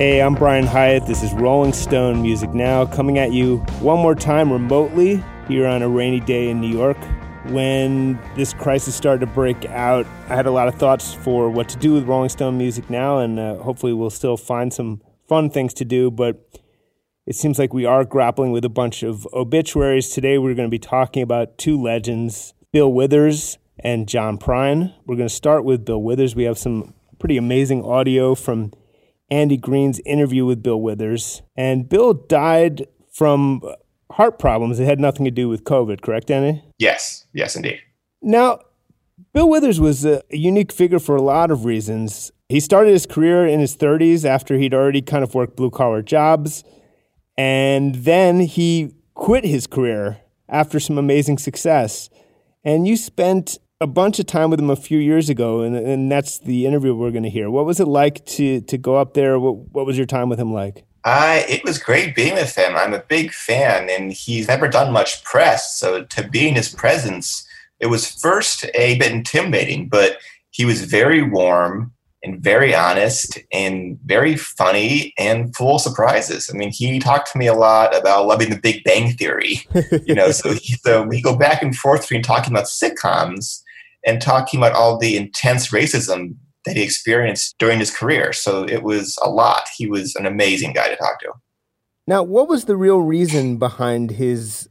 Hey, I'm Brian Hiatt. This is Rolling Stone Music Now, coming at you one more time remotely here on a rainy day in New York. When this crisis started to break out, I had a lot of thoughts for what to do with Rolling Stone Music Now, and uh, hopefully we'll still find some fun things to do, but it seems like we are grappling with a bunch of obituaries. Today we're going to be talking about two legends, Bill Withers and John Prine. We're going to start with Bill Withers. We have some pretty amazing audio from Andy Greene's interview with Bill Withers. And Bill died from heart problems. It had nothing to do with COVID, correct, Andy? Yes, yes, indeed. Now, Bill Withers was a unique figure for a lot of reasons. He started his career in his 30s after he'd already kind of worked blue collar jobs. And then he quit his career after some amazing success. And you spent a bunch of time with him a few years ago, and, and that's the interview we're going to hear. What was it like to to go up there? What, what was your time with him like? Uh, it was great being with him. I'm a big fan, and he's never done much press. So to be in his presence, it was first a bit intimidating, but he was very warm and very honest and very funny and full of surprises. I mean, he talked to me a lot about loving the Big Bang Theory, you know. so, he, so we go back and forth between talking about sitcoms and talking about all the intense racism that he experienced during his career. So it was a lot. He was an amazing guy to talk to. Now, what was the real reason behind his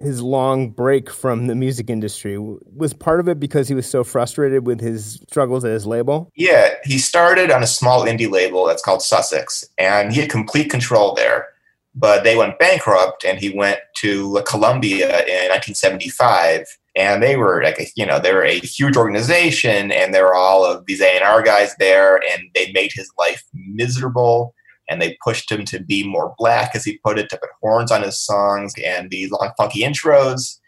his long break from the music industry? Was part of it because he was so frustrated with his struggles at his label? Yeah, he started on a small indie label that's called Sussex, and he had complete control there. But they went bankrupt, and he went to Columbia in 1975 and they were like a, you know they were a huge organization and there were all of these A&R guys there and they made his life miserable and they pushed him to be more black as he put it to put horns on his songs and these long funky intros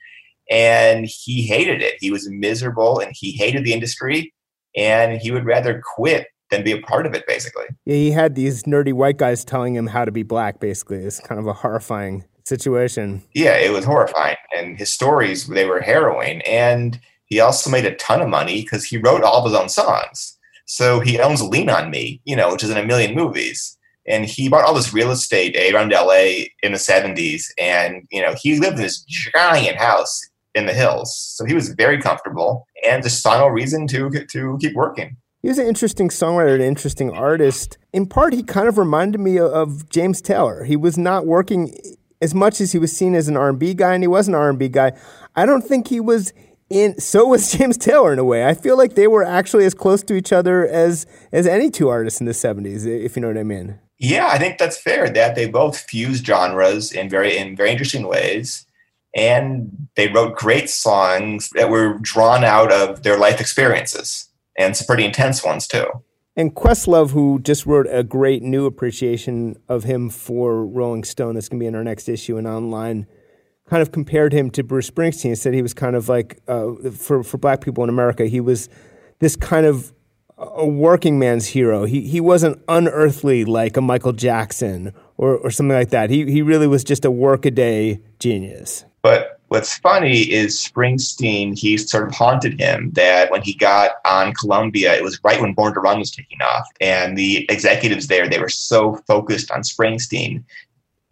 and he hated it. He was miserable and he hated the industry and he would rather quit than be a part of it basically. Yeah he had these nerdy white guys telling him how to be black basically. It's kind of a horrifying situation. Yeah, it was horrifying. And his stories, they were harrowing. And he also made a ton of money because he wrote all of his own songs. So he owns Lean on Me, you know, which is in a million movies. And he bought all this real estate around LA in the 70s. And, you know, he lived in this giant house in the hills. So he was very comfortable and just saw no reason to, to keep working. He was an interesting songwriter, an interesting artist. In part, he kind of reminded me of James Taylor. He was not working as much as he was seen as an R&B guy and he was an R&B guy, I don't think he was in so was James Taylor in a way. I feel like they were actually as close to each other as as any two artists in the 70s if you know what I mean. Yeah, I think that's fair that they both fused genres in very in very interesting ways and they wrote great songs that were drawn out of their life experiences and some pretty intense ones too. And Questlove, who just wrote a great new appreciation of him for Rolling Stone, that's going to be in our next issue and online, kind of compared him to Bruce Springsteen. and said he was kind of like, uh, for, for black people in America, he was this kind of a working man's hero. He, he wasn't unearthly like a Michael Jackson or, or something like that. He, he really was just a workaday genius. What's funny is Springsteen, he sort of haunted him that when he got on Columbia, it was right when Born to Run was taking off. And the executives there, they were so focused on Springsteen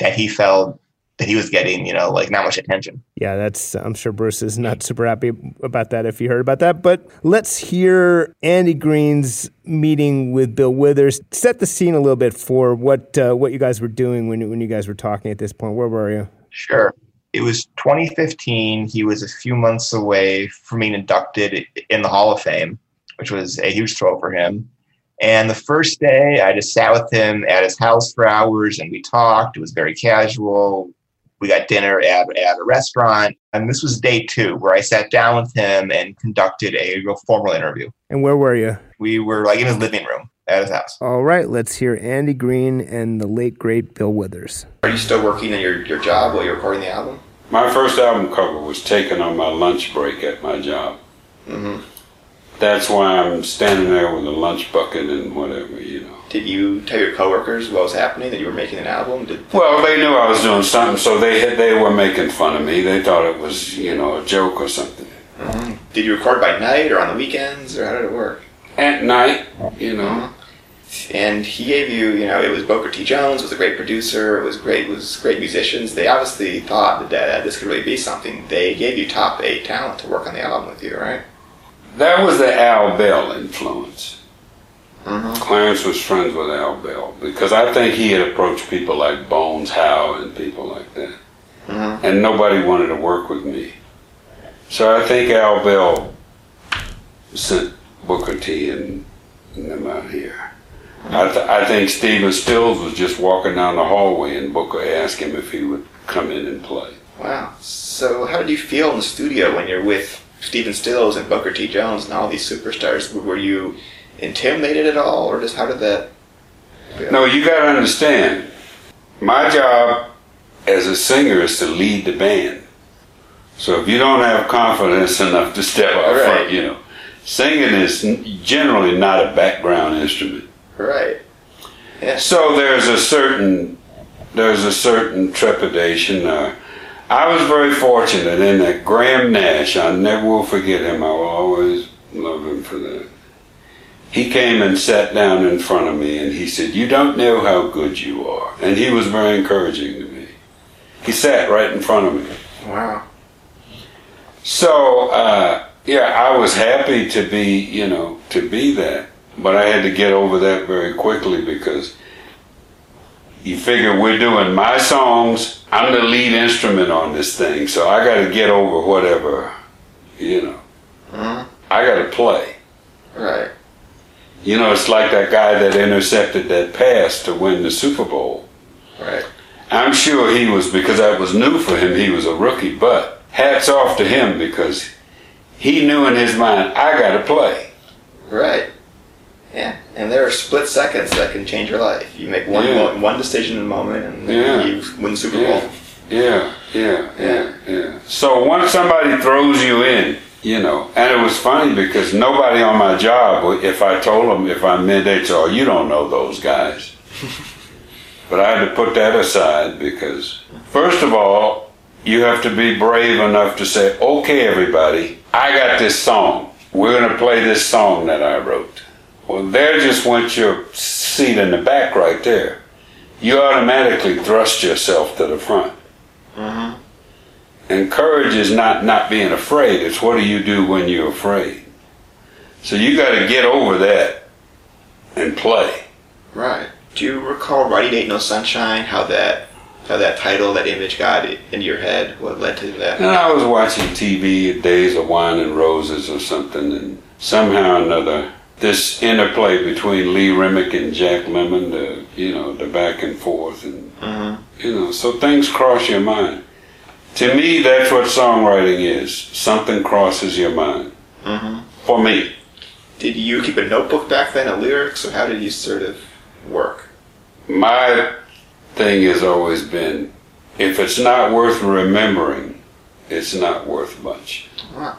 that he felt that he was getting, you know, like not much attention. Yeah, that's, I'm sure Bruce is not super happy about that if you heard about that. But let's hear Andy Greene's meeting with Bill Withers. Set the scene a little bit for what, uh, what you guys were doing when, when you guys were talking at this point. Where were you? Sure it was 2015. He was a few months away from being inducted in the Hall of Fame, which was a huge thrill for him. And the first day, I just sat with him at his house for hours and we talked. It was very casual. We got dinner at, at a restaurant. And this was day two where I sat down with him and conducted a real formal interview. And where were you? We were like in his living room at his house. All right, let's hear Andy Greene and the late, great Bill Withers. Are you still working in your, your job while you're recording the album? My first album cover was taken on my lunch break at my job. Mm-hmm. That's why I'm standing there with a lunch bucket and whatever, you know. Did you tell your coworkers what was happening, that you were making an album? Did well, they knew I was doing something, so they they were making fun of me. They thought it was, you know, a joke or something. Mm-hmm. Did you record by night or on the weekends, or how did it work? At night, you know. Mm-hmm. And he gave you, you know, it was Booker T. Jones was a great producer. It was great, it was great musicians. They obviously thought that uh, this could really be something. They gave you top eight talent to work on the album with you, right? That was the Al Bell influence. Mm-hmm. Clarence was friends with Al Bell because I think he had approached people like Bones Howe and people like that, Mm-hmm. and nobody wanted to work with me. So I think Al Bell sent Booker T and, and them out here. I, th- I think Stephen Stills was just walking down the hallway and Booker asked him if he would come in and play. Wow. So how did you feel in the studio when you're with Stephen Stills and Booker T. Jones and all these superstars? Were you intimidated at all, or just how did that? No, you got to understand. My job as a singer is to lead the band. So if you don't have confidence enough to step out Right. front, you know, singing is generally not a background instrument. Right. Yes. So there's a certain there's a certain trepidation. Uh, I was very fortunate in that Graham Nash. I never will forget him. I will always love him for that. He came and sat down in front of me and he said, "You don't know how good you are," and he was very encouraging to me. He sat right in front of me. Wow. So uh, yeah, I was happy to be, you know, to be that, but I had to get over that very quickly because you figure we're doing my songs. I'm the lead instrument on this thing, so I got to get over whatever, you know. Mhm. I got to play. Right. You know, it's like that guy that intercepted that pass to win the Super Bowl. Right. I'm sure he was because that was new for him. He was a rookie, but hats off to him because he knew in his mind, I got to play. Right. Yeah. And there are split seconds that can change your life. You make one Yeah. one decision in a moment, and Yeah. you win the Super Yeah. Bowl. Yeah, yeah, yeah, yeah. So once somebody throws you in, you know, and it was funny because nobody on my job, if I told them, if I meant they'd say, oh, you don't know those guys. but I had to put that aside because, first of all, you have to be brave enough to say, okay, everybody, I got this song. We're going to play this song that I wrote. Well, there just went your seat in the back right there. You automatically thrust yourself to the front. Mm-hmm. And courage is not not being afraid. It's what do you do when you're afraid. So you got to get over that and play. Right. Do you recall writing "Ain't No Sunshine"? How that, how that title, that image got i- into your head? What led to that? And I was watching TV, Days of Wine and Roses or something, and somehow or another, this interplay between Lee Remick and Jack Lemmon, the you know the back and forth, and Mm-hmm. you know, so things cross your mind. To me, that's what songwriting is. Something crosses your mind. Mm-hmm. For me. Did you keep a notebook back then of lyrics, or how did you sort of work? my thing has always been if it's not worth remembering, it's not worth much. Wow.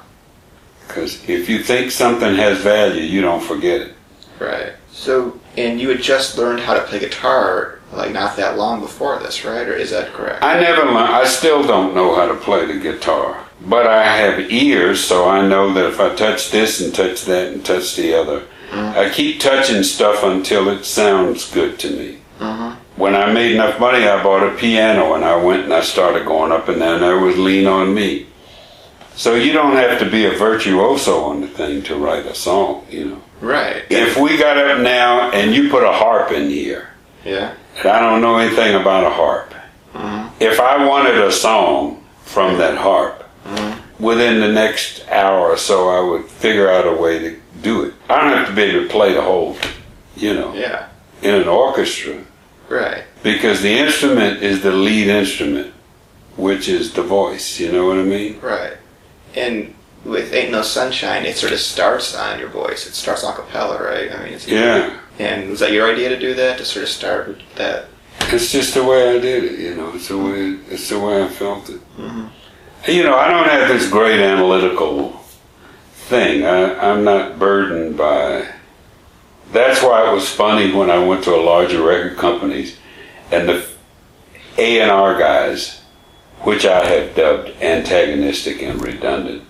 Because if you think something has value, you don't forget it. Right. So, and you had just learned how to play guitar like not that long before this, right? Or is that correct? I never learned, I still don't know how to play the guitar. But I have ears, so I know that if I touch this and touch that and touch the other, I keep touching stuff until it sounds good to me. Mhm. When I made enough money, I bought a piano and I went and I started going up and down there with Lean on Me. So you don't have to be a virtuoso on the thing to write a song, you know. Right. If we got up now and you put a harp in here, Yeah. and I don't know anything about a harp. Mhm. If I wanted a song from that harp, within the next hour or so, I would figure out a way to do it. I don't have to be able to play the whole, you know, Yeah. in an orchestra Right. because the instrument is the lead instrument, which is the voice. You know what I mean? Right. And with "Ain't No Sunshine," it sort of starts on your voice. It starts a cappella, right? I mean, it's, Yeah. And was that your idea to do that? To sort of start with that? It's just the way I did it, you know. It's the way it's the way I felt it. Mhm. You know, I don't have this great analytical thing. I, I'm not burdened by. That's why it was funny when I went to a larger record companies, and the A and R guys, which I have dubbed antagonistic and redundant.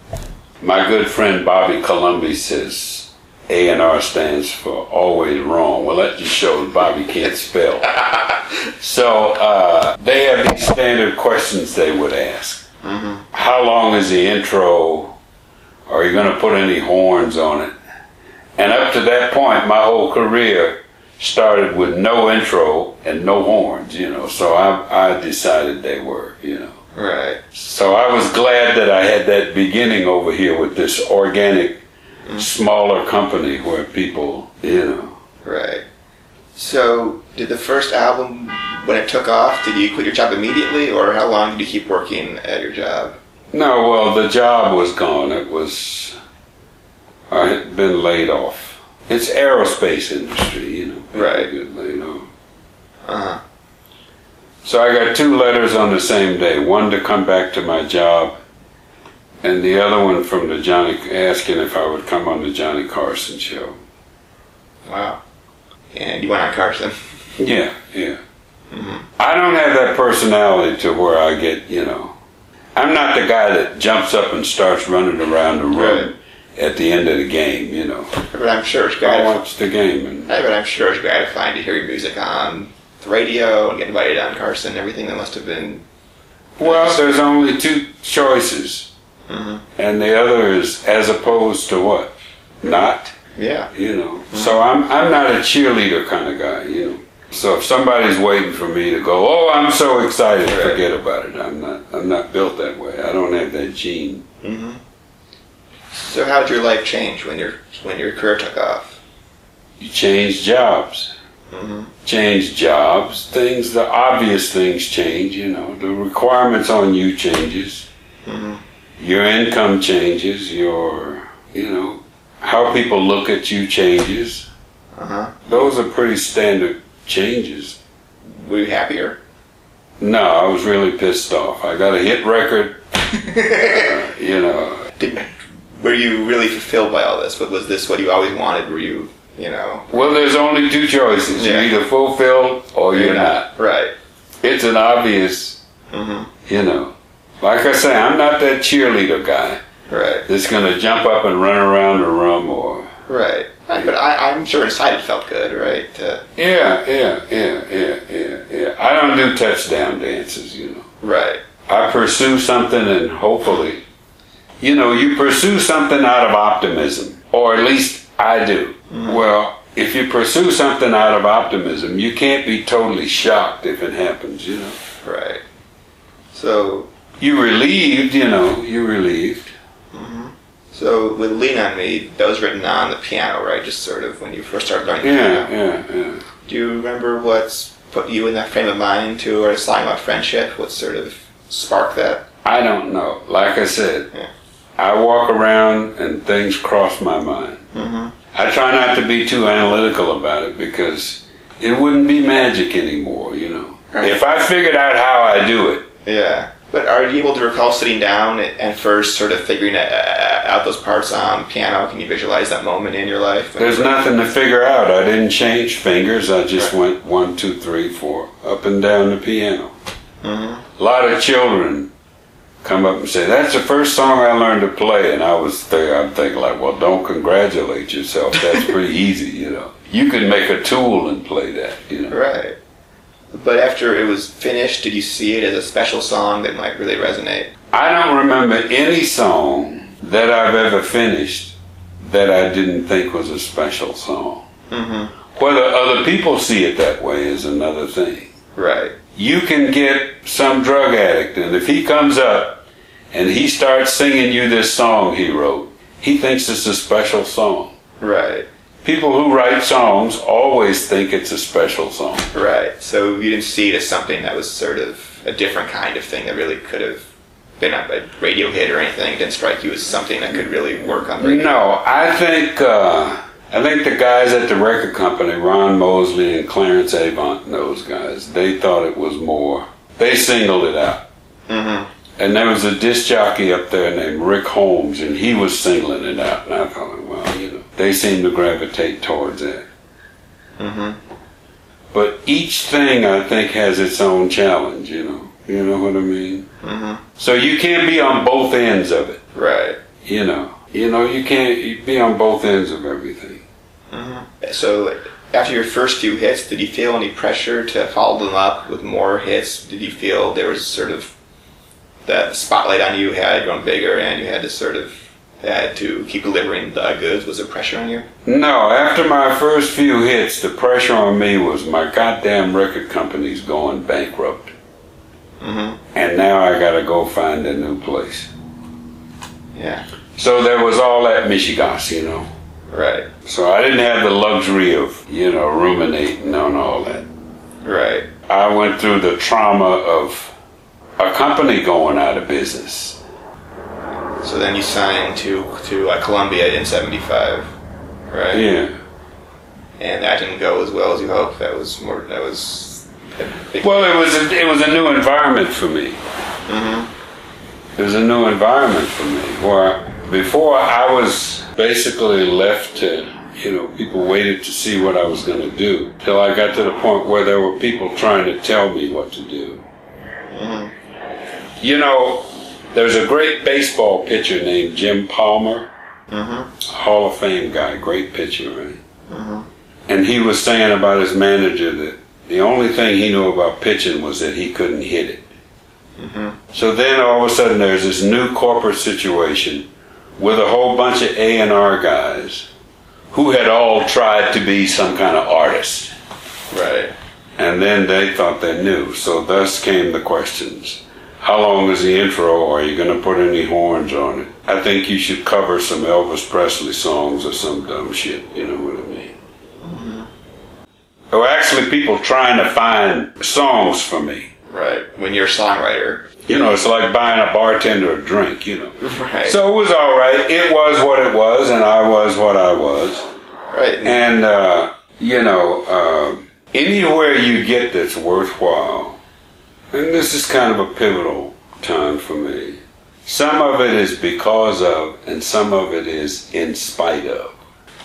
My good friend Bobby Colomby says, A and R stands for always wrong. Well, that just shows Bobby can't spell. so uh, they have these standard questions they would ask. Mm-hmm. How long is the intro? Are you going to put any horns on it? And up to that point, my whole career started with no intro and no horns, you know. So I, I decided they were, you know. Right. So I was glad that I had that beginning over here with this organic, mm-hmm. smaller company where people, you know. Right. So, did the first album, when it took off, did you quit your job immediately, or how long did you keep working at your job? No, well, the job was gone. It was, I had been laid off. It's aerospace industry, you know. people Right. Get laid off. Uh huh. So I got two letters on the same day. One to come back to my job, and the other one from the Johnny asking if I would come on the Johnny Carson show. Wow. And you went on Carson. Yeah, yeah. I don't have that personality to where I get, you know. I'm not the guy that jumps up and starts running around the room Right. At the end of the game, you know. But I'm sure it's I gratifying. watch the game and But I'm sure it's gratifying to hear your music on the radio and get invited on Carson. Everything that must have been. well, there's only two choices, Mhm. and the other is as opposed to what? Not. Yeah. you know. So I'm I'm not a cheerleader kind of guy, you know. So if somebody's waiting for me to go, oh, I'm so excited, Right. forget about it. I'm not I'm not built that way. I don't have that gene. hmm So how did your life change when your when your career took off? You change jobs, hmm change jobs. Things, the obvious things change. You know, the requirements on you changes. hmm Your income changes. Your you know how people look at you changes. Uh huh. Those are pretty standard changes. Were you happier? No, I was really pissed off. I got a hit record. Uh, you know, Did, were you really fulfilled by all this? But was this what you always wanted? Were you, you know, well, there's only two choices. Yeah. You're either fulfilled or you're not. Right. It's an obvious, hmm you know. Like I say, I'm not that cheerleader guy Right. that's going to jump up and run around the room or. Right. Right, But I, I'm sure inside it felt good, right? Uh, Yeah, yeah, yeah, yeah, yeah, yeah. I don't do touchdown dances, you know. right. I pursue something and hopefully, you know, you pursue something out of optimism, or at least I do. Mm-hmm. Well, if you pursue something out of optimism, you can't be totally shocked if it happens, you know. Right. So, You relieved, you know, you relieved. Mm-hmm. so with "Lean on Me," that was written on the piano, right? Just sort of when you first started learning Yeah, piano. yeah, yeah. Do you remember what's put you in that frame of mind to write a song about friendship? What sort of sparked that? I don't know. Like I said, Yeah. I walk around and things cross my mind. Mm-hmm. I try not to be too analytical about it because it wouldn't be magic anymore, you know. Right. If I figured out how I do it, Yeah. But are you able to recall sitting down and first sort of figuring uh, out those parts on piano? Can you visualize that moment in your life? there's nothing to figure out. I didn't change fingers. I just went one, two, three, four, up and down the piano. Mm-hmm. A lot of children come up and say, "That's the first song I learned to play," and I was there. I'm thinking like, "Well, don't congratulate yourself. That's pretty easy, you know. You can make a tool and play that, you know." Right. But after it was finished, did you see it as a special song that might really resonate? I don't remember any song that I've ever finished that I didn't think was a special song. Mm-hmm. Whether other people see it that way is another thing. Right. You can get some drug addict, and if he comes up and he starts singing you this song he wrote, he thinks it's a special song. Right. People who write songs always think it's a special song. Right. So you didn't see it as something that was sort of a different kind of thing that really could have been a, radio hit or anything. It didn't strike you as something that could really work on the radio. No, I think uh, I think the guys at the record company, Ron Mosley and Clarence Avant, and those guys, they thought it was more. They singled it out. Mm-hmm. And there was a disc jockey up there named Rick Holmes, and he was singling it out. And I thought, well, you know, they seem to gravitate towards that. Mm-hmm. But each thing, I think, has its own challenge. You know, you know what I mean. Mm-hmm. So you can't be on both ends of it. Right. You know, you know, you can't be on both ends of everything. Mm-hmm. So after your first few hits, did you feel any pressure to follow them up with more hits? Did you feel there was sort of that spotlight on you had grown bigger and you had to sort of had to keep delivering the goods? Was there pressure on you? No, after my first few hits, the pressure on me was my goddamn record company's going bankrupt. Mm-hmm. And now I gotta go find a new place. Yeah. So there was all that Michigas, you know. Right. So I didn't have the luxury of, you know, ruminating on all that. Right. I went through the trauma of a company going out of business. So then you signed to to uh, Columbia in '75, right? Yeah. And that didn't go as well as you hoped. That was more. That was. Well, it was a, it was a new environment for me. Mm-hmm. It was a new environment for me. Where before I was basically left to you know, people waited to see what I was going to do till I got to the point where there were people trying to tell me what to do. Mm-hmm. You know, there's a great baseball pitcher named Jim Palmer, mm-hmm. Hall of Fame guy, great pitcher, right? Mm-hmm. And he was saying about his manager that the only thing he knew about pitching was that he couldn't hit it. So then all of a sudden there's this new corporate situation with a whole bunch of A&R guys who had all tried to be some kind of artist. Right. And then they thought they knew. So thus came the questions. How long is the intro? Are you going to put any horns on it? I think you should cover some Elvis Presley songs or some dumb shit. You know what I mean? Mm-hmm. There were actually people trying to find songs for me. Right. When you're a songwriter. You know, it's like buying a bartender a drink, you know. Right. So it was all right. It was what it was, and I was what I was. Right. And, uh, you know, uh, anywhere you get that's worthwhile, and this is kind of a pivotal time for me, some of it is because of, and some of it is in spite of.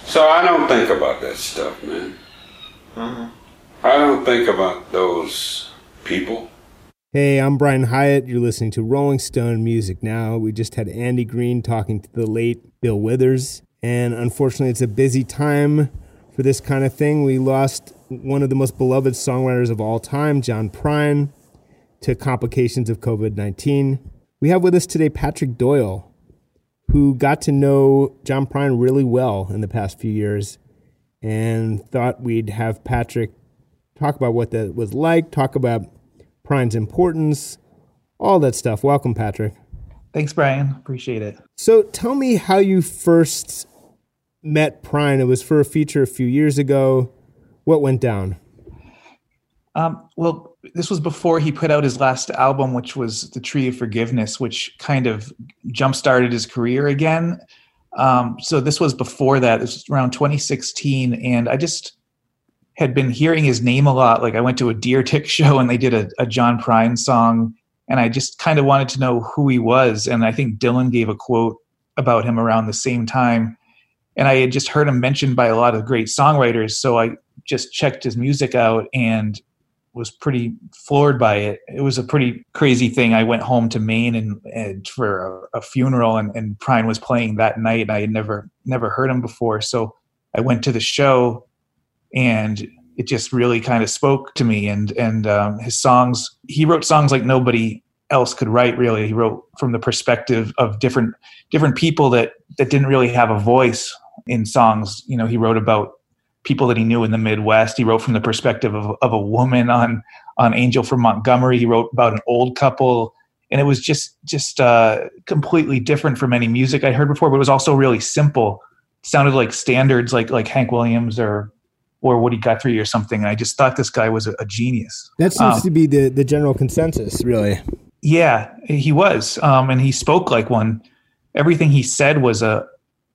So I don't think about that stuff, man. Mm-hmm. I don't think about those people. Hey, I'm Brian Hiatt. You're listening to Rolling Stone Music Now. We just had Andy Greene talking to the late Bill Withers. And unfortunately, it's a busy time for this kind of thing. We lost one of the most beloved songwriters of all time, John Prine, to complications of COVID 19. We have with us today Patrick Doyle, who got to know John Prine really well in the past few years and thought we'd have Patrick talk about what that was like, talk about Prine's importance, all that stuff. Welcome, Patrick. Thanks, Brian. Appreciate it. So tell me how you first met Prine. It was for a feature a few years ago. What went down? Um, well, this was before he put out his last album, which was The Tree of Forgiveness, which kind of jump started his career again. Um, so this was before that. This was around 2016, and I just had been hearing his name a lot. Like I went to a Deer Tick show and they did a, a John Prine song, and I just kind of wanted to know who he was. And I think Dylan gave a quote about him around the same time, and I had just heard him mentioned by a lot of great songwriters. So I just checked his music out and was pretty floored by it. It was a pretty crazy thing. I went home to Maine and, and for a, a funeral, and, and Prine was playing that night, and I had never never heard him before. So I went to the show and it just really kind of spoke to me. And and um, his songs he wrote songs like nobody else could write really. He wrote from the perspective of different different people that that didn't really have a voice in songs. You know he wrote about people that he knew in the midwest. He wrote from the perspective of, of a woman on on angel from montgomery. He wrote about an old couple. And it was just just uh, completely different from any music i heard before but it was also really simple. It sounded like standards like like hank williams or or Woody Guthrie or something. And I just thought this guy was a, a genius. That seems um, to be the, the general consensus, really. Yeah, he was. Um, and he spoke like one. Everything he said was a,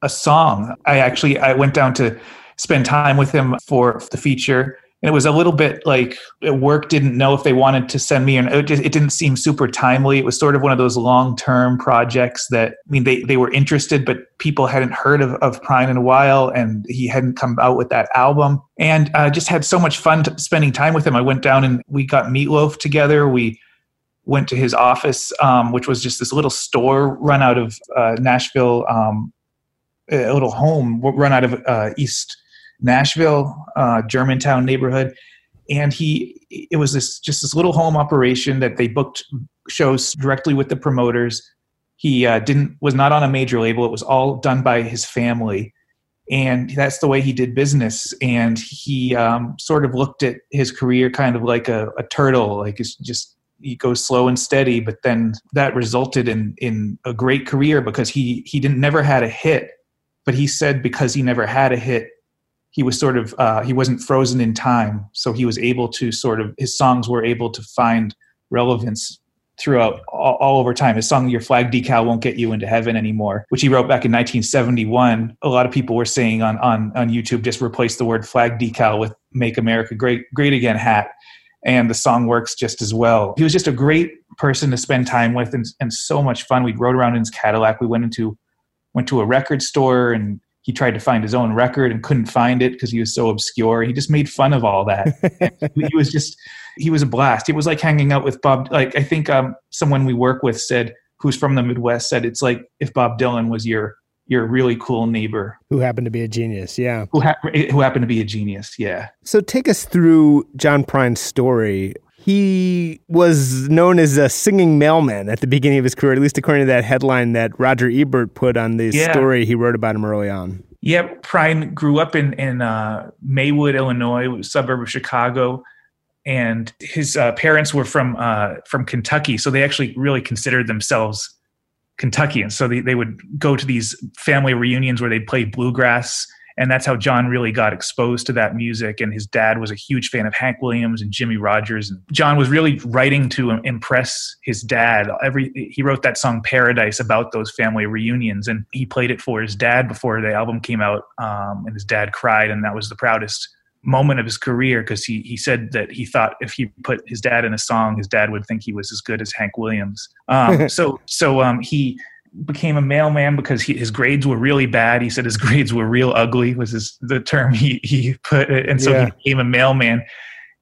a song. I actually, I went down to spend time with him for the feature and it was a little bit like work didn't know if they wanted to send me and it, it didn't seem super timely. It was sort of one of those long-term projects that i mean they, they were interested but people hadn't heard of, of prine in a while and he hadn't come out with that album. And i uh, just had so much fun spending time with him. I went down and we got meatloaf together. We went to his office um, which was just this little store run out of uh, nashville um, a little home run out of uh, east Nashville, uh, Germantown neighborhood, and he it was this just this little home operation that they booked shows directly with the promoters. He uh, didn't was not on a major label. It was all done by his family, and that's the way he did business. And he um, sort of looked at his career kind of like a, a turtle, like it's just he goes slow and steady. But then that resulted in in a great career because he he didn't never had a hit, but he said because he never had a hit, he was sort of uh, he wasn't frozen in time, so he was able to sort of his songs were able to find relevance throughout all, all, over time. His song "Your Flag Decal Won't Get You into Heaven Anymore," which he wrote back in 1971. A lot of people were saying on on on YouTube, just replace the word "flag decal" with "Make America Great Great Again" hat, and the song works just as well. He was just a great person to spend time with, and, and so much fun. We rode around in his Cadillac. We went into went to a record store and he tried to find his own record and couldn't find it because he was so obscure. He just made fun of all that. he was just he was a blast. It was like hanging out with Bob. Like I think um, someone we work with said, who's from the Midwest, said it's like if Bob Dylan was your your really cool neighbor who happened to be a genius. Yeah, who ha- who happened to be a genius. Yeah. So take us through John Prine's story he was known as a singing mailman at the beginning of his career, at least according to that headline that Roger Ebert put on the yeah. story he wrote about him early on. Yeah, Prine grew up in in uh, Maywood, Illinois, suburb of Chicago, and his uh, parents were from uh, from Kentucky, so they actually really considered themselves Kentuckians. So they, they would go to these family reunions where they'd play bluegrass and that's how John really got exposed to that music. And his dad was a huge fan of Hank Williams and Jimmie Rodgers. And John was really writing to impress his dad. Every he wrote that song "Paradise" about those family reunions, and he played it for his dad before the album came out. Um, and his dad cried, and that was the proudest moment of his career because he he said that he thought if he put his dad in a song, his dad would think he was as good as Hank Williams. Um, so so um, he became a mailman because he, his grades were really bad. He said his grades were real ugly was his, the term he, he put it. And so yeah. he became a mailman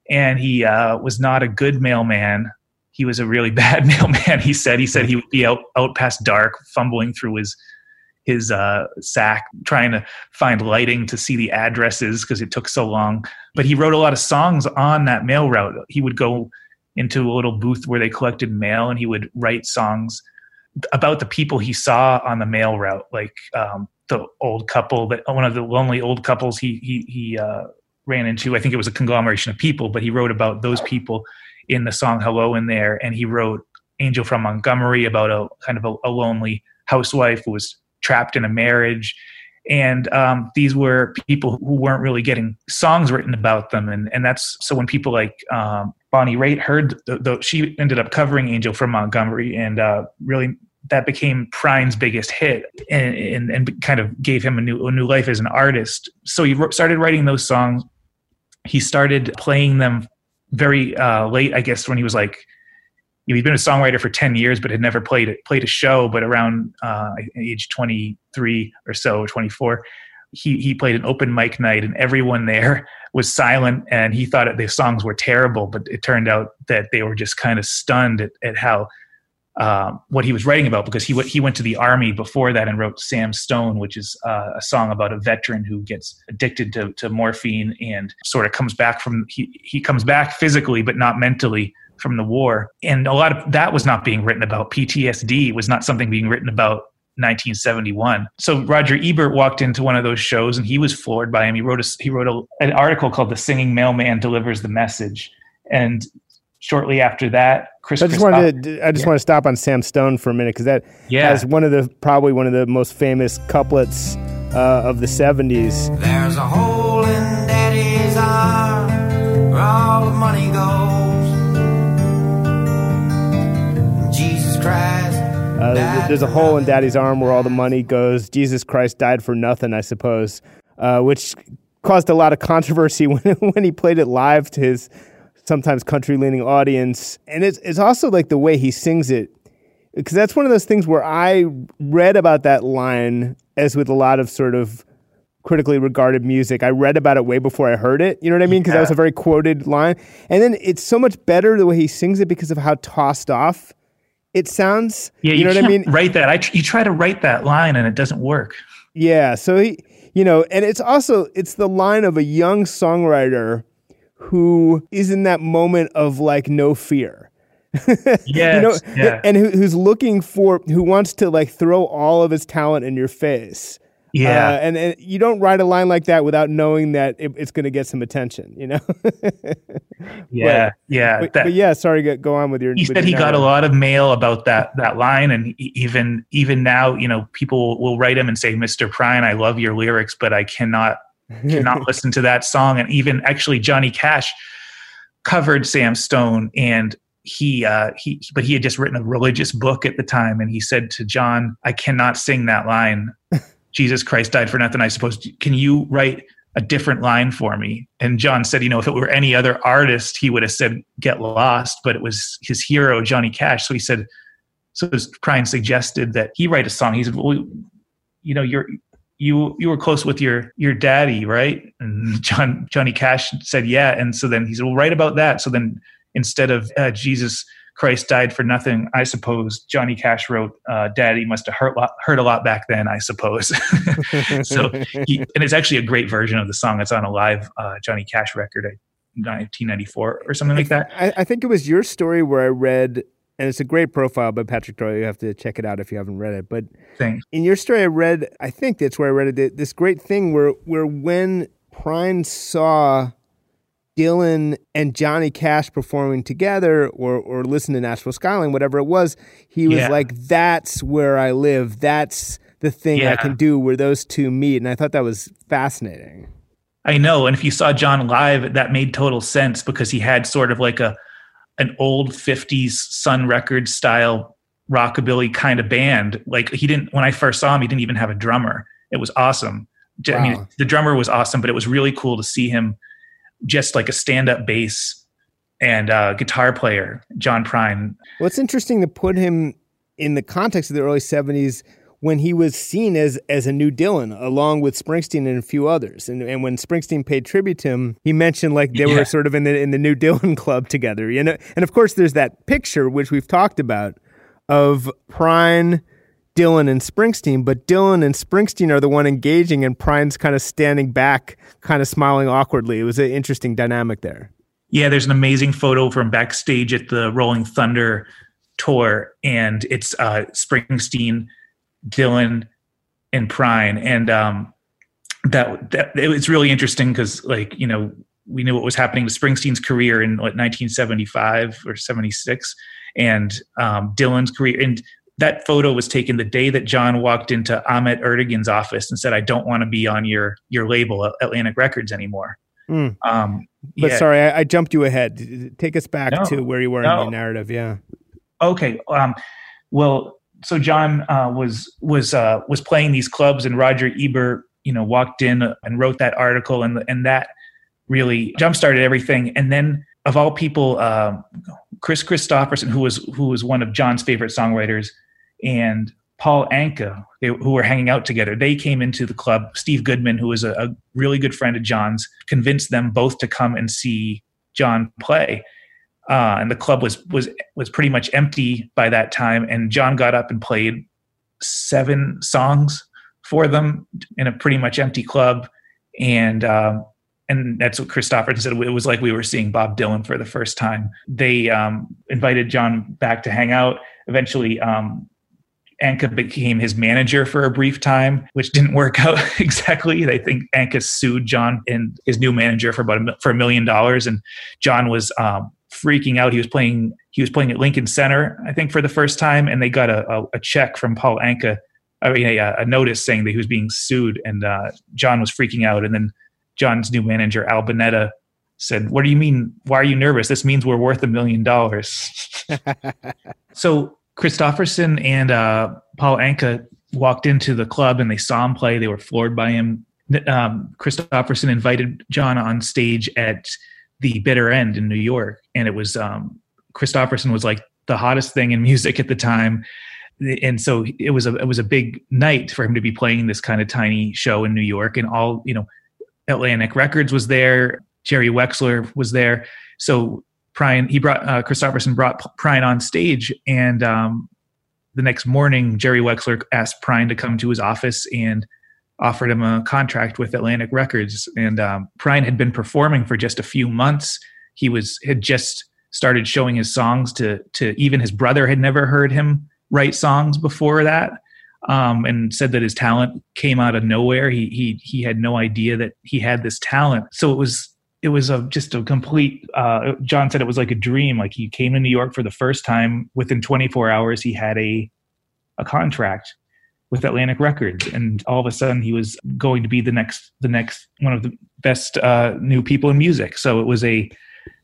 and he uh, was not a good mailman. He was a really bad mailman. He said, he said he would be out, out past dark, fumbling through his, his uh, sack, trying to find lighting to see the addresses because it took so long. But he wrote a lot of songs on that mail route. He would go into a little booth where they collected mail and he would write songs about the people he saw on the mail route, like um, the old couple that one of the lonely old couples he he he uh, ran into. I think it was a conglomeration of people, but he wrote about those people in the song "Hello" in there, and he wrote "Angel from Montgomery" about a kind of a, a lonely housewife who was trapped in a marriage. And um, these were people who weren't really getting songs written about them, and and that's so when people like um, Bonnie Raitt heard the, the, she ended up covering Angel from Montgomery and uh, really that became Prine's biggest hit and, and, and, kind of gave him a new, a new life as an artist. So he started writing those songs. He started playing them very uh, late, I guess, when he was like, he'd been a songwriter for 10 years, but had never played a, played a show. But around uh, age 23 or so, or 24, he, he played an open mic night and everyone there was silent and he thought the songs were terrible, but it turned out that they were just kind of stunned at, at how um, what he was writing about because he he went to the army before that and wrote Sam Stone, which is uh, a song about a veteran who gets addicted to, to morphine and sort of comes back from he he comes back physically but not mentally from the war, and a lot of that was not being written about. PTSD was not something being written about 1971. So Roger Ebert walked into one of those shows and he was floored by him. He wrote a, he wrote a, an article called "The Singing Mailman Delivers the Message," and shortly after that, Chris. I just Christoph, wanted to, I just yeah. want to stop on Sam Stone for a minute because that yeah. has one of the probably one of the most famous couplets uh, of the 70s. There's a hole in Daddy's arm where all the money goes. Uh, there's a hole in daddy's arm where all the money goes. Jesus Christ died for nothing, I suppose, uh, which caused a lot of controversy when, when he played it live to his sometimes country leaning audience. And it's, it's also like the way he sings it, because that's one of those things where I read about that line, as with a lot of sort of critically regarded music. I read about it way before I heard it. You know what I mean? Because yeah. that was a very quoted line. And then it's so much better the way he sings it because of how tossed off it sounds. Yeah, you, you know what I mean. Write that. I tr- you try to write that line and it doesn't work. Yeah, so he you know, and it's also it's the line of a young songwriter who is in that moment of like no fear. Yes, you know, yeah. and who, who's looking for who wants to like throw all of his talent in your face. Yeah. Uh, and, and you don't write a line like that without knowing that it, it's going to get some attention, you know? yeah. yeah. but, that- but yeah, sorry, go, go on with your. he said he got a lot of mail about that that line and even even now you know people will write him and say mr prine i love your lyrics but i cannot cannot listen to that song and even actually johnny cash covered sam stone and he uh he but he had just written a religious book at the time and he said to john i cannot sing that line jesus christ died for nothing i suppose can you write a different line for me. And John said, you know, if it were any other artist, he would have said, get lost, but it was his hero, Johnny Cash. So he said, so Prine suggested that he write a song. He said, well, you know, you're, you, you were close with your, your daddy, right? And John, Johnny Cash said, yeah. And so then he said, well, write about that. So then instead of uh, Jesus Christ died for nothing, I suppose Johnny Cash wrote, uh, daddy must have hurt, lot, hurt a lot back then, I suppose. so he, and it's actually a great version of the song. It's on a live uh, Johnny Cash record, I 1994 or something like that. I, I think it was your story where I read, and it's a great profile by Patrick Doyle. You have to check it out if you haven't read it. But Thing. in your story, I read, I think that's where I read it, this great thing where, where when Prine saw Dylan and Johnny Cash performing together or, or listen to Nashville Skyline, whatever it was, he was Yeah. like, that's where I live. That's the thing I can do where those two meet. And I thought that was fascinating. I know, and if you saw John live, that made total sense because he had sort of like a an old '50s Sun Records style rockabilly kind of band. Like he didn't when I first saw him, he didn't even have a drummer. It was awesome. J- I Wow. mean, the drummer was awesome, but it was really cool to see him just like a stand-up bass and uh, guitar player, John Prine. Well, it's interesting to put him in the context of the early 70s when he was seen as as a new Dylan, along with Springsteen and a few others. And and when Springsteen paid tribute to him, he mentioned like they Yeah. were sort of in the in the new Dylan club together. You know, and of course there's that picture which we've talked about of Prine, Dylan, and Springsteen. But Dylan and Springsteen are the one engaging, and Prine's kind of standing back, kind of smiling awkwardly. It was an interesting dynamic there. Yeah, there's an amazing photo from backstage at the Rolling Thunder tour, and it's uh, Springsteen, Dylan, and Prine, and um, that that it was really interesting because, like, you know, we knew what was happening to Springsteen's career in what 1975 or 76, and um, Dylan's career, and that photo was taken the day that John walked into Ahmet Ertegun's office and said, "I don't want to be on your your label, Atlantic Records, anymore." Mm. Um, But yeah. sorry, I, I jumped you ahead. Take us back No, to where you were in the narrative. Yeah. Okay. Um, well, so John uh, was was uh, was playing these clubs, and Roger Ebert, you know, walked in and wrote that article, and and that really jump started everything. And then, of all people, um, Kris Kristofferson, who was who was one of John's favorite songwriters, and Paul Anka, they, who were hanging out together, they came into the club. Steve Goodman, who was a, a really good friend of John's, convinced them both to come and see John play uh, and the club was was was pretty much empty by that time. And John got up and played seven songs for them in a pretty much empty club, and um, and that's what Kristofferson said. It was like we were seeing Bob Dylan for the first time. They um, invited John back to hang out. Eventually. Um, Anka became his manager for a brief time, which didn't work out exactly. They think Anka sued John and his new manager for about a, for a million dollars, and John was um, freaking out. He was playing he was playing at Lincoln Center, I think, for the first time, and they got a, a, a check from Paul Anka, I mean, a, a notice saying that he was being sued, and uh, John was freaking out. And then John's new manager, Al Bunetta, said, "What do you mean? Why are you nervous? This means we're worth a million dollars." So Kristofferson and uh, Paul Anka walked into the club and they saw him play. They were floored by him. Um, Kristofferson invited John on stage at the Bitter End in New York, and it was um, Kristofferson was like the hottest thing in music at the time, and so it was a it was a big night for him to be playing this kind of tiny show in New York, and all you know, Atlantic Records was there, Jerry Wexler was there, so Prine, he brought uh, Kristofferson brought Prine on stage, and um, the next morning, Jerry Wexler asked Prine to come to his office and offered him a contract with Atlantic Records. And um, Prine had been performing for just a few months. He was had just started showing his songs to to even his brother had never heard him write songs before that. Um, and said that his talent came out of nowhere. He he he had no idea that he had this talent. So it was it was a just a complete. Uh, John said it was like a dream. Like he came to New York for the first time. Within 24 hours, he had a a contract with Atlantic Records, and all of a sudden he was going to be the next the next one of the best uh, new people in music. So it was a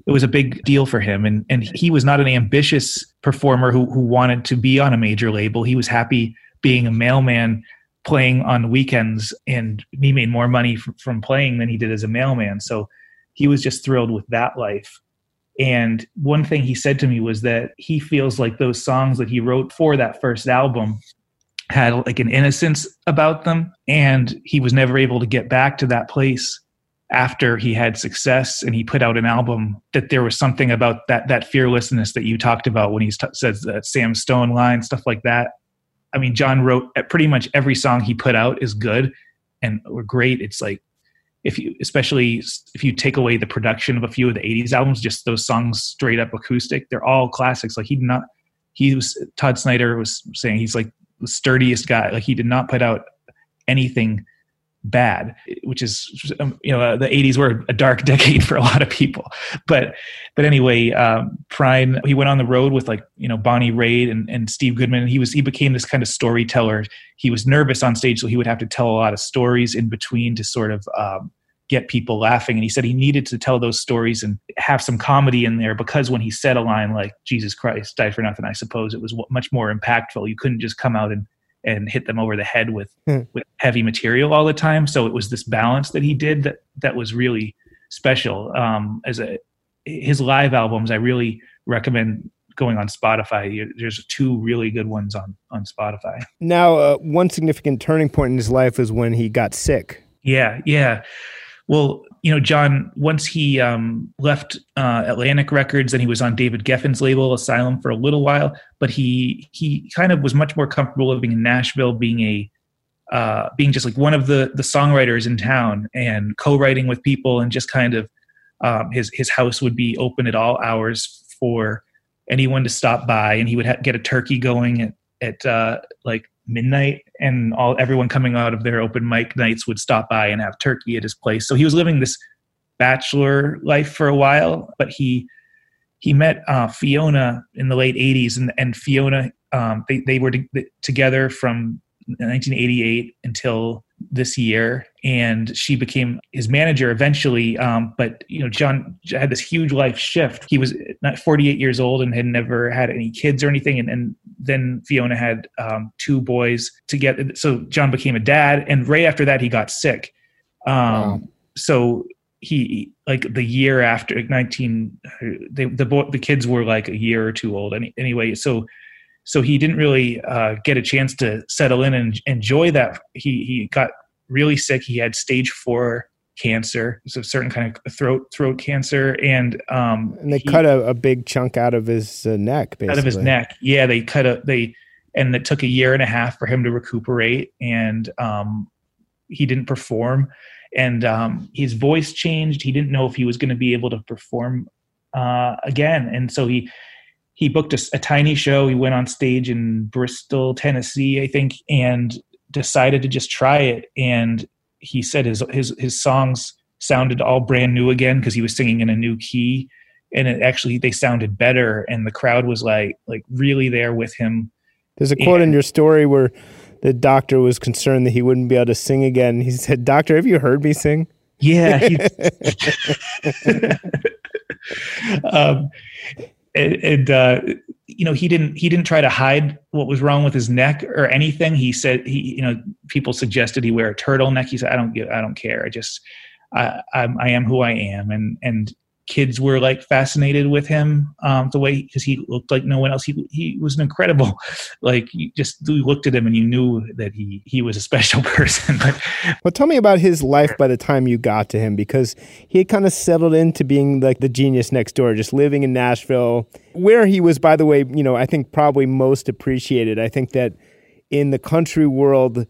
it was a big deal for him and and he was not an ambitious performer who who wanted to be on a major label he was happy being a mailman playing on weekends and he made more money from, from playing than he did as a mailman so he was just thrilled with that life and one thing he said to me was that he feels like those songs that he wrote for that first album had like an innocence about them and he was never able to get back to that place after he had success and he put out an album that there was something about that that fearlessness that you talked about when he t- says that Sam Stone line stuff like that. I mean, John wrote uh, pretty much every song he put out is good and great. It's like if you especially if you take away the production of a few of the 80s albums just those songs straight up acoustic they're all classics like he did not he was todd snider was saying he's like the sturdiest guy like he did not put out anything bad, which is um, you know the 80s were a dark decade for a lot of people. But but anyway, um, He went on the road with like you know Bonnie Raitt and, and Steve Goodman. He was he became this kind of storyteller. He was nervous on stage, so he would have to tell a lot of stories in between to sort of um, get people laughing. And he said he needed to tell those stories and have some comedy in there because when he said a line like "Jesus Christ died for nothing," I suppose it was much more impactful. You couldn't just come out and and hit them over the head with hmm. with heavy material all the time. So it was this balance that he did that that was really special. Um, as a his live albums, I really recommend going on Spotify. There's two really good ones on on Spotify. Now, uh, one significant turning point in his life is when he got sick. Yeah, yeah. Well, you know, John, once he um, left uh, Atlantic Records and he was on David Geffen's label, Asylum, for a little while, but he he kind of was much more comfortable living in Nashville, being a uh, being just like one of the the songwriters in town and co-writing with people, and just kind of um, his his house would be open at all hours for anyone to stop by, and he would ha- get a turkey going at at uh, like midnight and all everyone coming out of their open mic nights would stop by and have turkey at his place. So he was living this bachelor life for a while but he he met uh, fiona in the late 80s and, and fiona um, they, they were together from 1988 until this year and she became his manager eventually um, but you know john had this huge life shift he was not 48 years old and had never had any kids or anything and, and then fiona had um, two boys together so john became a dad and right after that he got sick um, wow. so he like the year after 19 they, the the kids were like a year or two old any, anyway so so he didn't really uh, get a chance to settle in and enjoy that. He he got really sick. He had stage four cancer, so certain kind of throat throat cancer, and um, and they he, cut a, a, big chunk out of his uh, neck, basically. out of his neck. Yeah, they cut a they, and it took a year and a half for him to recuperate, and um, he didn't perform, and um, his voice changed. He didn't know if he was going to be able to perform uh, again, and so he he booked a, a, tiny show. He went on stage in Bristol, Tennessee, I think, and decided to just try it. And he said his his his songs sounded all brand new again because he was singing in a new key, and it actually they sounded better. And the crowd was like like really there with him. There's a quote and, in your story where the doctor was concerned that he wouldn't be able to sing again. He said, "Doctor, have you heard me sing?" Yeah. He, um, and, and uh, you know he didn't he didn't try to hide what was wrong with his neck or anything. He said he you know people suggested he wear a turtleneck. He said I don't give I don't care. I just I I'm, I am who I am and and kids were like fascinated with him um, the way because he looked like no one else. He he was an incredible, like you just you looked at him and you knew that he he was a special person. but well, tell me about his life by the time you got to him because he had kind of settled into being like the genius next door, just living in Nashville, where he was. By the way, you know, I think probably most appreciated. I think that in the country world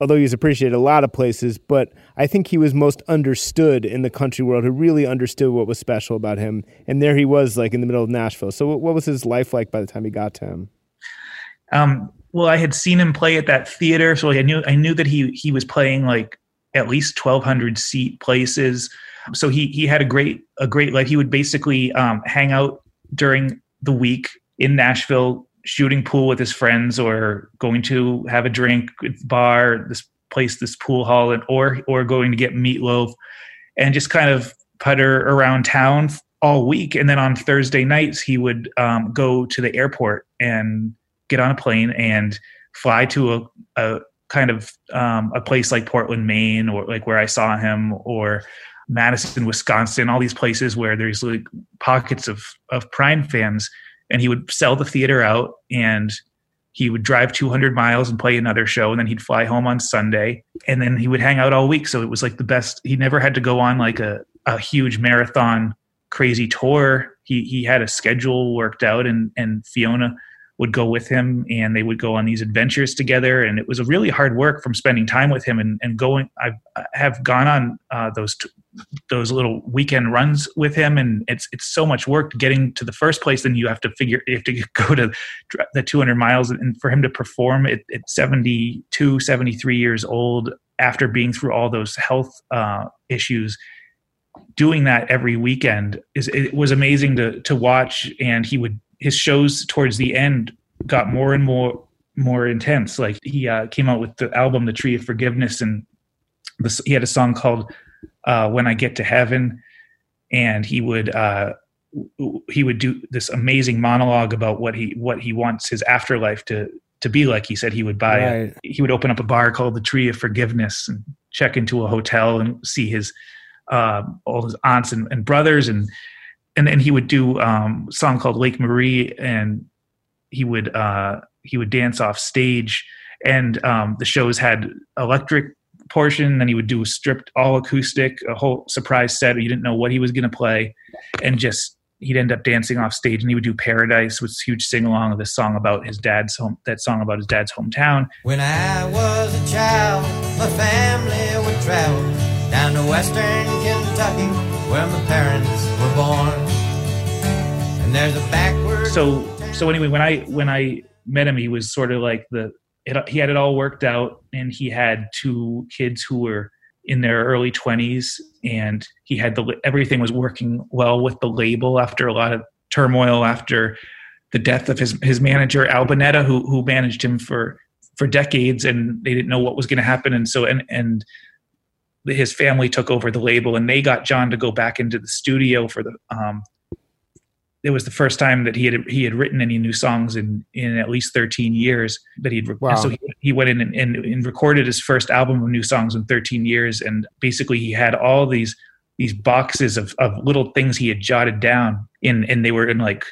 although he was appreciated a lot of places, but I think he was most understood in the country world who really understood what was special about him. And there he was, like in the middle of Nashville. So, what was his life like by the time he got to him? Um, well, I had seen him play at that theater, so I knew I knew that he he was playing like at least twelve hundred seat places. So he he had a great a great life. He would basically um, hang out during the week in Nashville, shooting pool with his friends, or going to have a drink bar, this place, this pool hall, and or or going to get meatloaf, and just kind of putter around town all week. And then on Thursday nights, he would um, go to the airport and get on a plane and fly to a, a kind of um, a place like Portland, Maine, or like where I saw him, or Madison, Wisconsin, all these places where there's like pockets of of Prine fans, and he would sell the theater out, and he would drive 200 miles and play another show, and then he'd fly home on Sunday, and then he would hang out all week. So it was like the best. He never had to go on like a a huge marathon crazy tour. He he had a schedule worked out, and and Fiona would go with him and they would go on these adventures together. And it was a really hard work from spending time with him and, and going i have gone on uh, those t- those little weekend runs with him. And it's it's so much work getting to the first place then you have to figure you have to go to the 200 miles and for him to perform at, at 72 73 years old after being through all those health uh, issues. Doing that every weekend is it was amazing to to watch and he would his shows towards the end got more and more more intense. Like he uh, came out with the album "The Tree of Forgiveness," and this, he had a song called uh, "When I Get to Heaven," and he would uh, he would do this amazing monologue about what he what he wants his afterlife to to be like. He said he would buy right. a, he would open up a bar called the Tree of Forgiveness and check into a hotel and see his uh, all his aunts and, and brothers and and then he would do um, a song called Lake Marie, and he would uh, he would dance off stage. And um, the shows had electric portion. Then he would do a stripped all acoustic, a whole surprise set. You didn't know what he was going to play, and just he'd end up dancing off stage. And he would do Paradise, which huge sing along of this song about his dad's home. That song about his dad's hometown. When I was a child, my family would travel down to Western Kentucky, where my parents were born. And there's a backward. So so anyway, when I when I met him, he was sort of like the it, he had it all worked out, and he had two kids who were in their early 20s and he had the everything was working well with the label after a lot of turmoil after the death of his his manager Al Bunetta who who managed him for for decades and they didn't know what was going to happen and so and and his family took over the label and they got John to go back into the studio for the um it was the first time that he had he had written any new songs in in at least 13 years that he'd wow. so he, he went in and, and, and, recorded his first album of new songs in 13 years and basically he had all these these boxes of, of little things he had jotted down in and they were in like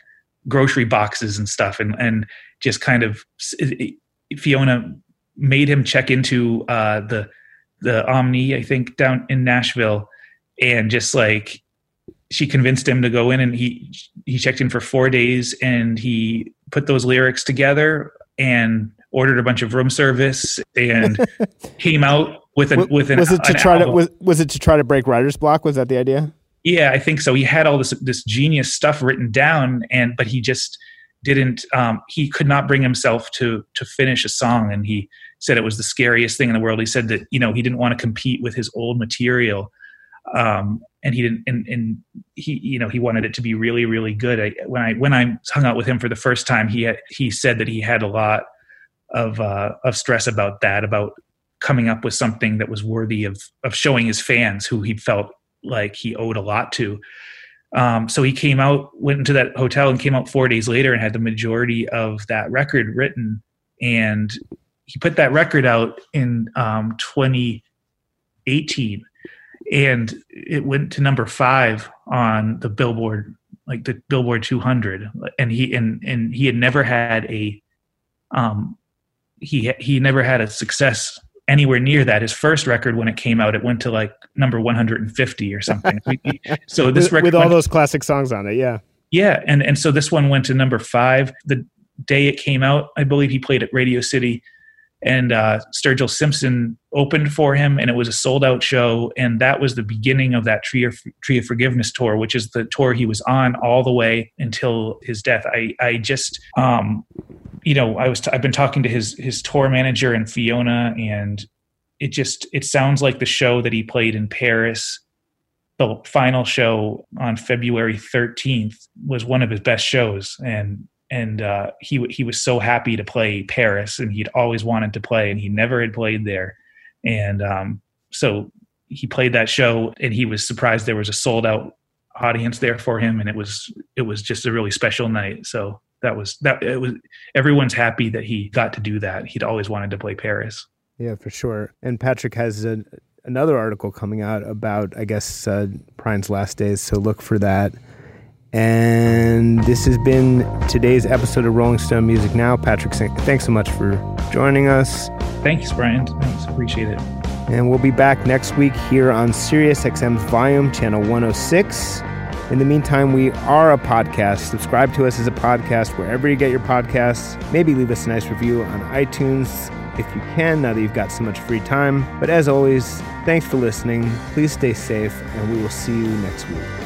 grocery boxes and stuff and and just kind of Fiona made him check into uh, the the Omni I think down in Nashville and just like she convinced him to go in and he he checked in for four days and he put those lyrics together and ordered a bunch of room service and came out with a with an was it to an try album. to was, was it to try to break writer's block? Was that the idea? Yeah i think so. He had all this this genius stuff written down and but he just didn't um, he could not bring himself to to finish a song and he said it was the scariest thing in the world. He said that you know he didn't want to compete with his old material um, and he didn't and, and he you know he wanted it to be really really good. I, when i when i hung out with him for the first time he had, he said that he had a lot of uh, of stress about that about coming up with something that was worthy of of showing his fans who he felt like he owed a lot to. Um, so he came out went into that hotel and came out four days later and had the majority of that record written. And he put that record out in um, 2018 and it went to number five on the Billboard, like the Billboard 200. And he and and he had never had a, um, he he never had a success anywhere near that. His first record, when it came out, it went to like number 150 or something. so this record with all those classic songs on it, yeah, yeah, and and so this one went to number five the day it came out. I believe he played at Radio City and uh, Sturgill Simpson opened for him, and it was a sold out show. And that was the beginning of that Tree of, Tree of Forgiveness tour, which is the tour he was on all the way until his death. I I just um, you know I was t- I've been talking to his his tour manager and Fiona, and it just it sounds like the show that he played in Paris the final show on February 13th was one of his best shows and and uh, he he was so happy to play Paris, and he'd always wanted to play, and he never had played there, and um, so he played that show, and he was surprised there was a sold out audience there for him, and it was it was just a really special night. So that was that it was everyone's happy that he got to do that. He'd always wanted to play Paris. Yeah, for sure. And Patrick has a, another article coming out about, I guess, uh, Brian's last days. So look for that. And this has been today's episode of Rolling Stone Music Now. Patrick, thanks so much for joining us. Thanks, Brian. Thanks. Appreciate it. And we'll be back next week here on Sirius XM's Volume, Channel 106. In the meantime, we are a podcast. Subscribe to us as a podcast wherever you get your podcasts. Maybe leave us a nice review on iTunes if you can, now that you've got so much free time. But as always, thanks for listening. Please stay safe, and we will see you next week.